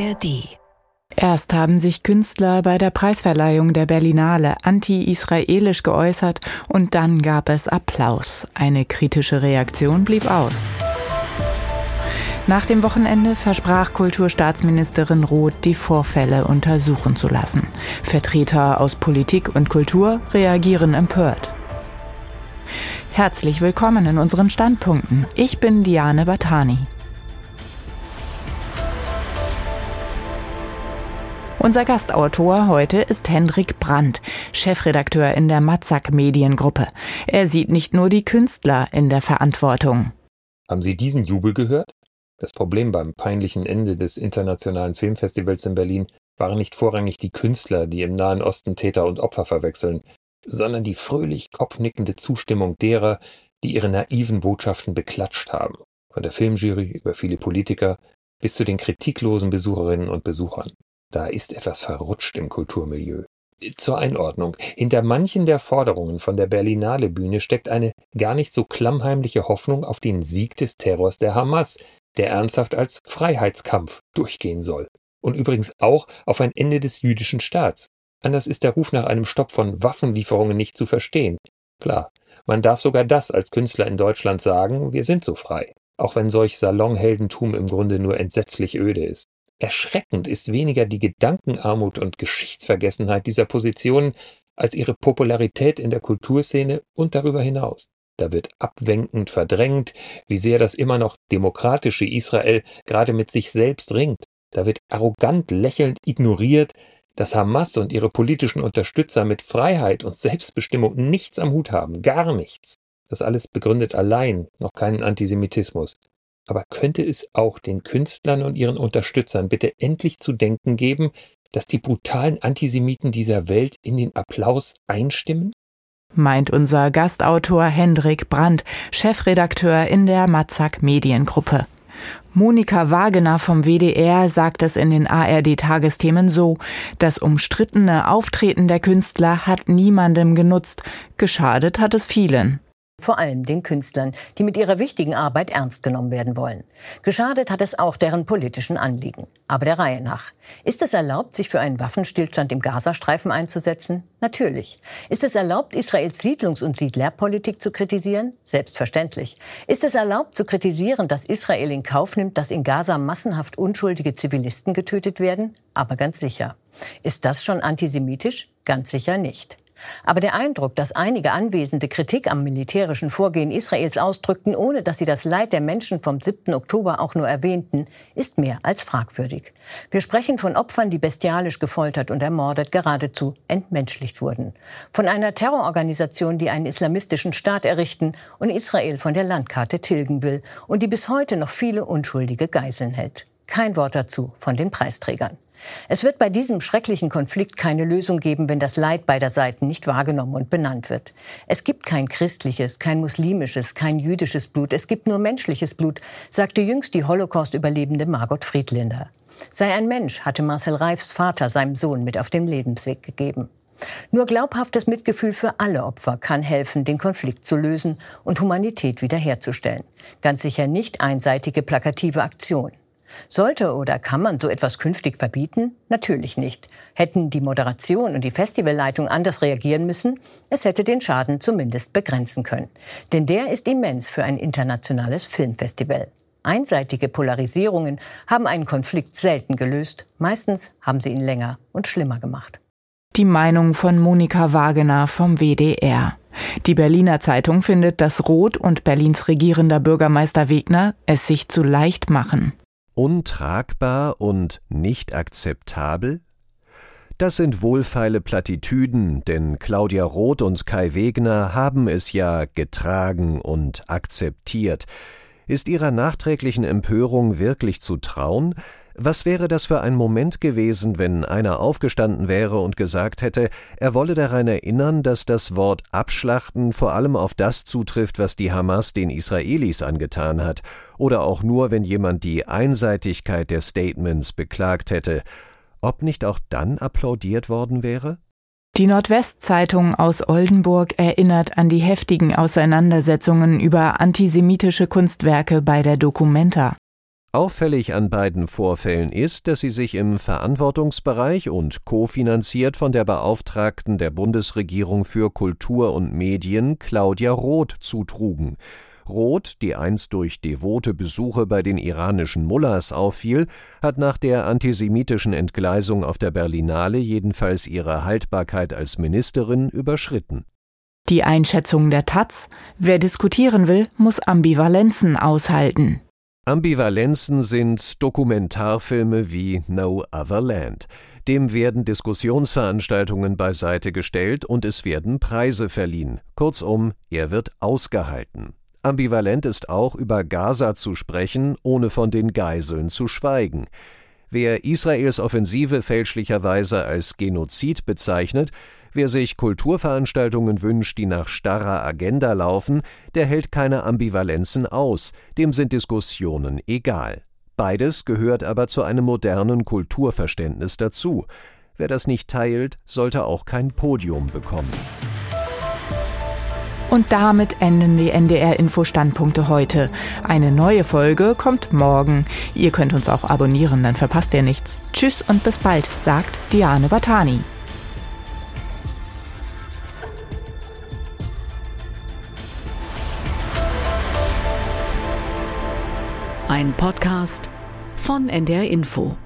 ARD. Erst haben sich Künstler bei der Preisverleihung der Berlinale anti-israelisch geäußert und dann gab es Applaus. Eine kritische Reaktion blieb aus. Nach dem Wochenende versprach Kulturstaatsministerin Roth, die Vorfälle untersuchen zu lassen. Vertreter aus Politik und Kultur reagieren empört. Herzlich willkommen in unseren Standpunkten. Ich bin Diane Batani. Unser Gastautor heute ist Hendrik Brandt, Chefredakteur in der Matzak Mediengruppe. Er sieht nicht nur die Künstler in der Verantwortung. Haben Sie diesen Jubel gehört? Das Problem beim peinlichen Ende des Internationalen Filmfestivals in Berlin waren nicht vorrangig die Künstler, die im Nahen Osten Täter und Opfer verwechseln, sondern die fröhlich kopfnickende Zustimmung derer, die ihre naiven Botschaften beklatscht haben, von der Filmjury über viele Politiker bis zu den kritiklosen Besucherinnen und Besuchern. Da ist etwas verrutscht im Kulturmilieu. Zur Einordnung. Hinter manchen der Forderungen von der Berlinale Bühne steckt eine gar nicht so klammheimliche Hoffnung auf den Sieg des Terrors der Hamas, der ernsthaft als Freiheitskampf durchgehen soll. Und übrigens auch auf ein Ende des jüdischen Staats. Anders ist der Ruf nach einem Stopp von Waffenlieferungen nicht zu verstehen. Klar, man darf sogar das als Künstler in Deutschland sagen, wir sind so frei. Auch wenn solch Salonheldentum im Grunde nur entsetzlich öde ist. Erschreckend ist weniger die Gedankenarmut und Geschichtsvergessenheit dieser Positionen als ihre Popularität in der Kulturszene und darüber hinaus. Da wird abwenkend verdrängt, wie sehr das immer noch demokratische Israel gerade mit sich selbst ringt. Da wird arrogant lächelnd ignoriert, dass Hamas und ihre politischen Unterstützer mit Freiheit und Selbstbestimmung nichts am Hut haben, gar nichts. Das alles begründet allein noch keinen Antisemitismus. Aber könnte es auch den Künstlern und ihren Unterstützern bitte endlich zu denken geben, dass die brutalen Antisemiten dieser Welt in den Applaus einstimmen? Meint unser Gastautor Hendrik Brandt, Chefredakteur in der Matzak Mediengruppe. Monika Wagener vom WDR sagt es in den ARD-Tagesthemen so, das umstrittene Auftreten der Künstler hat niemandem genutzt, geschadet hat es vielen vor allem den Künstlern, die mit ihrer wichtigen Arbeit ernst genommen werden wollen. Geschadet hat es auch deren politischen Anliegen. Aber der Reihe nach. Ist es erlaubt, sich für einen Waffenstillstand im Gazastreifen einzusetzen? Natürlich. Ist es erlaubt, Israels Siedlungs- und Siedlerpolitik zu kritisieren? Selbstverständlich. Ist es erlaubt, zu kritisieren, dass Israel in Kauf nimmt, dass in Gaza massenhaft unschuldige Zivilisten getötet werden? Aber ganz sicher. Ist das schon antisemitisch? Ganz sicher nicht. Aber der Eindruck, dass einige Anwesende Kritik am militärischen Vorgehen Israels ausdrückten, ohne dass sie das Leid der Menschen vom 7. Oktober auch nur erwähnten, ist mehr als fragwürdig. Wir sprechen von Opfern, die bestialisch gefoltert und ermordet, geradezu entmenschlicht wurden. Von einer Terrororganisation, die einen islamistischen Staat errichten und Israel von der Landkarte tilgen will und die bis heute noch viele unschuldige Geiseln hält. Kein Wort dazu von den Preisträgern. Es wird bei diesem schrecklichen Konflikt keine Lösung geben, wenn das Leid beider Seiten nicht wahrgenommen und benannt wird. Es gibt kein christliches, kein muslimisches, kein jüdisches Blut, es gibt nur menschliches Blut, sagte jüngst die Holocaust-Überlebende Margot Friedlinder. Sei ein Mensch, hatte Marcel Reifs Vater seinem Sohn mit auf dem Lebensweg gegeben. Nur glaubhaftes Mitgefühl für alle Opfer kann helfen, den Konflikt zu lösen und Humanität wiederherzustellen. Ganz sicher nicht einseitige plakative Aktion. Sollte oder kann man so etwas künftig verbieten? Natürlich nicht. Hätten die Moderation und die Festivalleitung anders reagieren müssen, es hätte den Schaden zumindest begrenzen können. Denn der ist immens für ein internationales Filmfestival. Einseitige Polarisierungen haben einen Konflikt selten gelöst, meistens haben sie ihn länger und schlimmer gemacht. Die Meinung von Monika Wagener vom WDR. Die Berliner Zeitung findet, dass Roth und Berlins regierender Bürgermeister Wegner es sich zu leicht machen untragbar und nicht akzeptabel? Das sind wohlfeile Plattitüden, denn Claudia Roth und Kai Wegner haben es ja getragen und akzeptiert. Ist ihrer nachträglichen Empörung wirklich zu trauen? Was wäre das für ein Moment gewesen, wenn einer aufgestanden wäre und gesagt hätte, er wolle daran erinnern, dass das Wort Abschlachten vor allem auf das zutrifft, was die Hamas den Israelis angetan hat, oder auch nur, wenn jemand die Einseitigkeit der Statements beklagt hätte, ob nicht auch dann applaudiert worden wäre? Die Nordwestzeitung aus Oldenburg erinnert an die heftigen Auseinandersetzungen über antisemitische Kunstwerke bei der Documenta. Auffällig an beiden Vorfällen ist, dass sie sich im Verantwortungsbereich und kofinanziert von der Beauftragten der Bundesregierung für Kultur und Medien Claudia Roth zutrugen. Roth, die einst durch devote Besuche bei den iranischen Mullahs auffiel, hat nach der antisemitischen Entgleisung auf der Berlinale jedenfalls ihre Haltbarkeit als Ministerin überschritten. Die Einschätzung der Taz, wer diskutieren will, muss Ambivalenzen aushalten. Ambivalenzen sind Dokumentarfilme wie No Other Land. Dem werden Diskussionsveranstaltungen beiseite gestellt und es werden Preise verliehen. Kurzum, er wird ausgehalten. Ambivalent ist auch über Gaza zu sprechen, ohne von den Geiseln zu schweigen. Wer Israels Offensive fälschlicherweise als Genozid bezeichnet, Wer sich Kulturveranstaltungen wünscht, die nach starrer Agenda laufen, der hält keine Ambivalenzen aus, dem sind Diskussionen egal. Beides gehört aber zu einem modernen Kulturverständnis dazu. Wer das nicht teilt, sollte auch kein Podium bekommen. Und damit enden die NDR-Info-Standpunkte heute. Eine neue Folge kommt morgen. Ihr könnt uns auch abonnieren, dann verpasst ihr nichts. Tschüss und bis bald, sagt Diane Batani. Ein Podcast von NDR Info.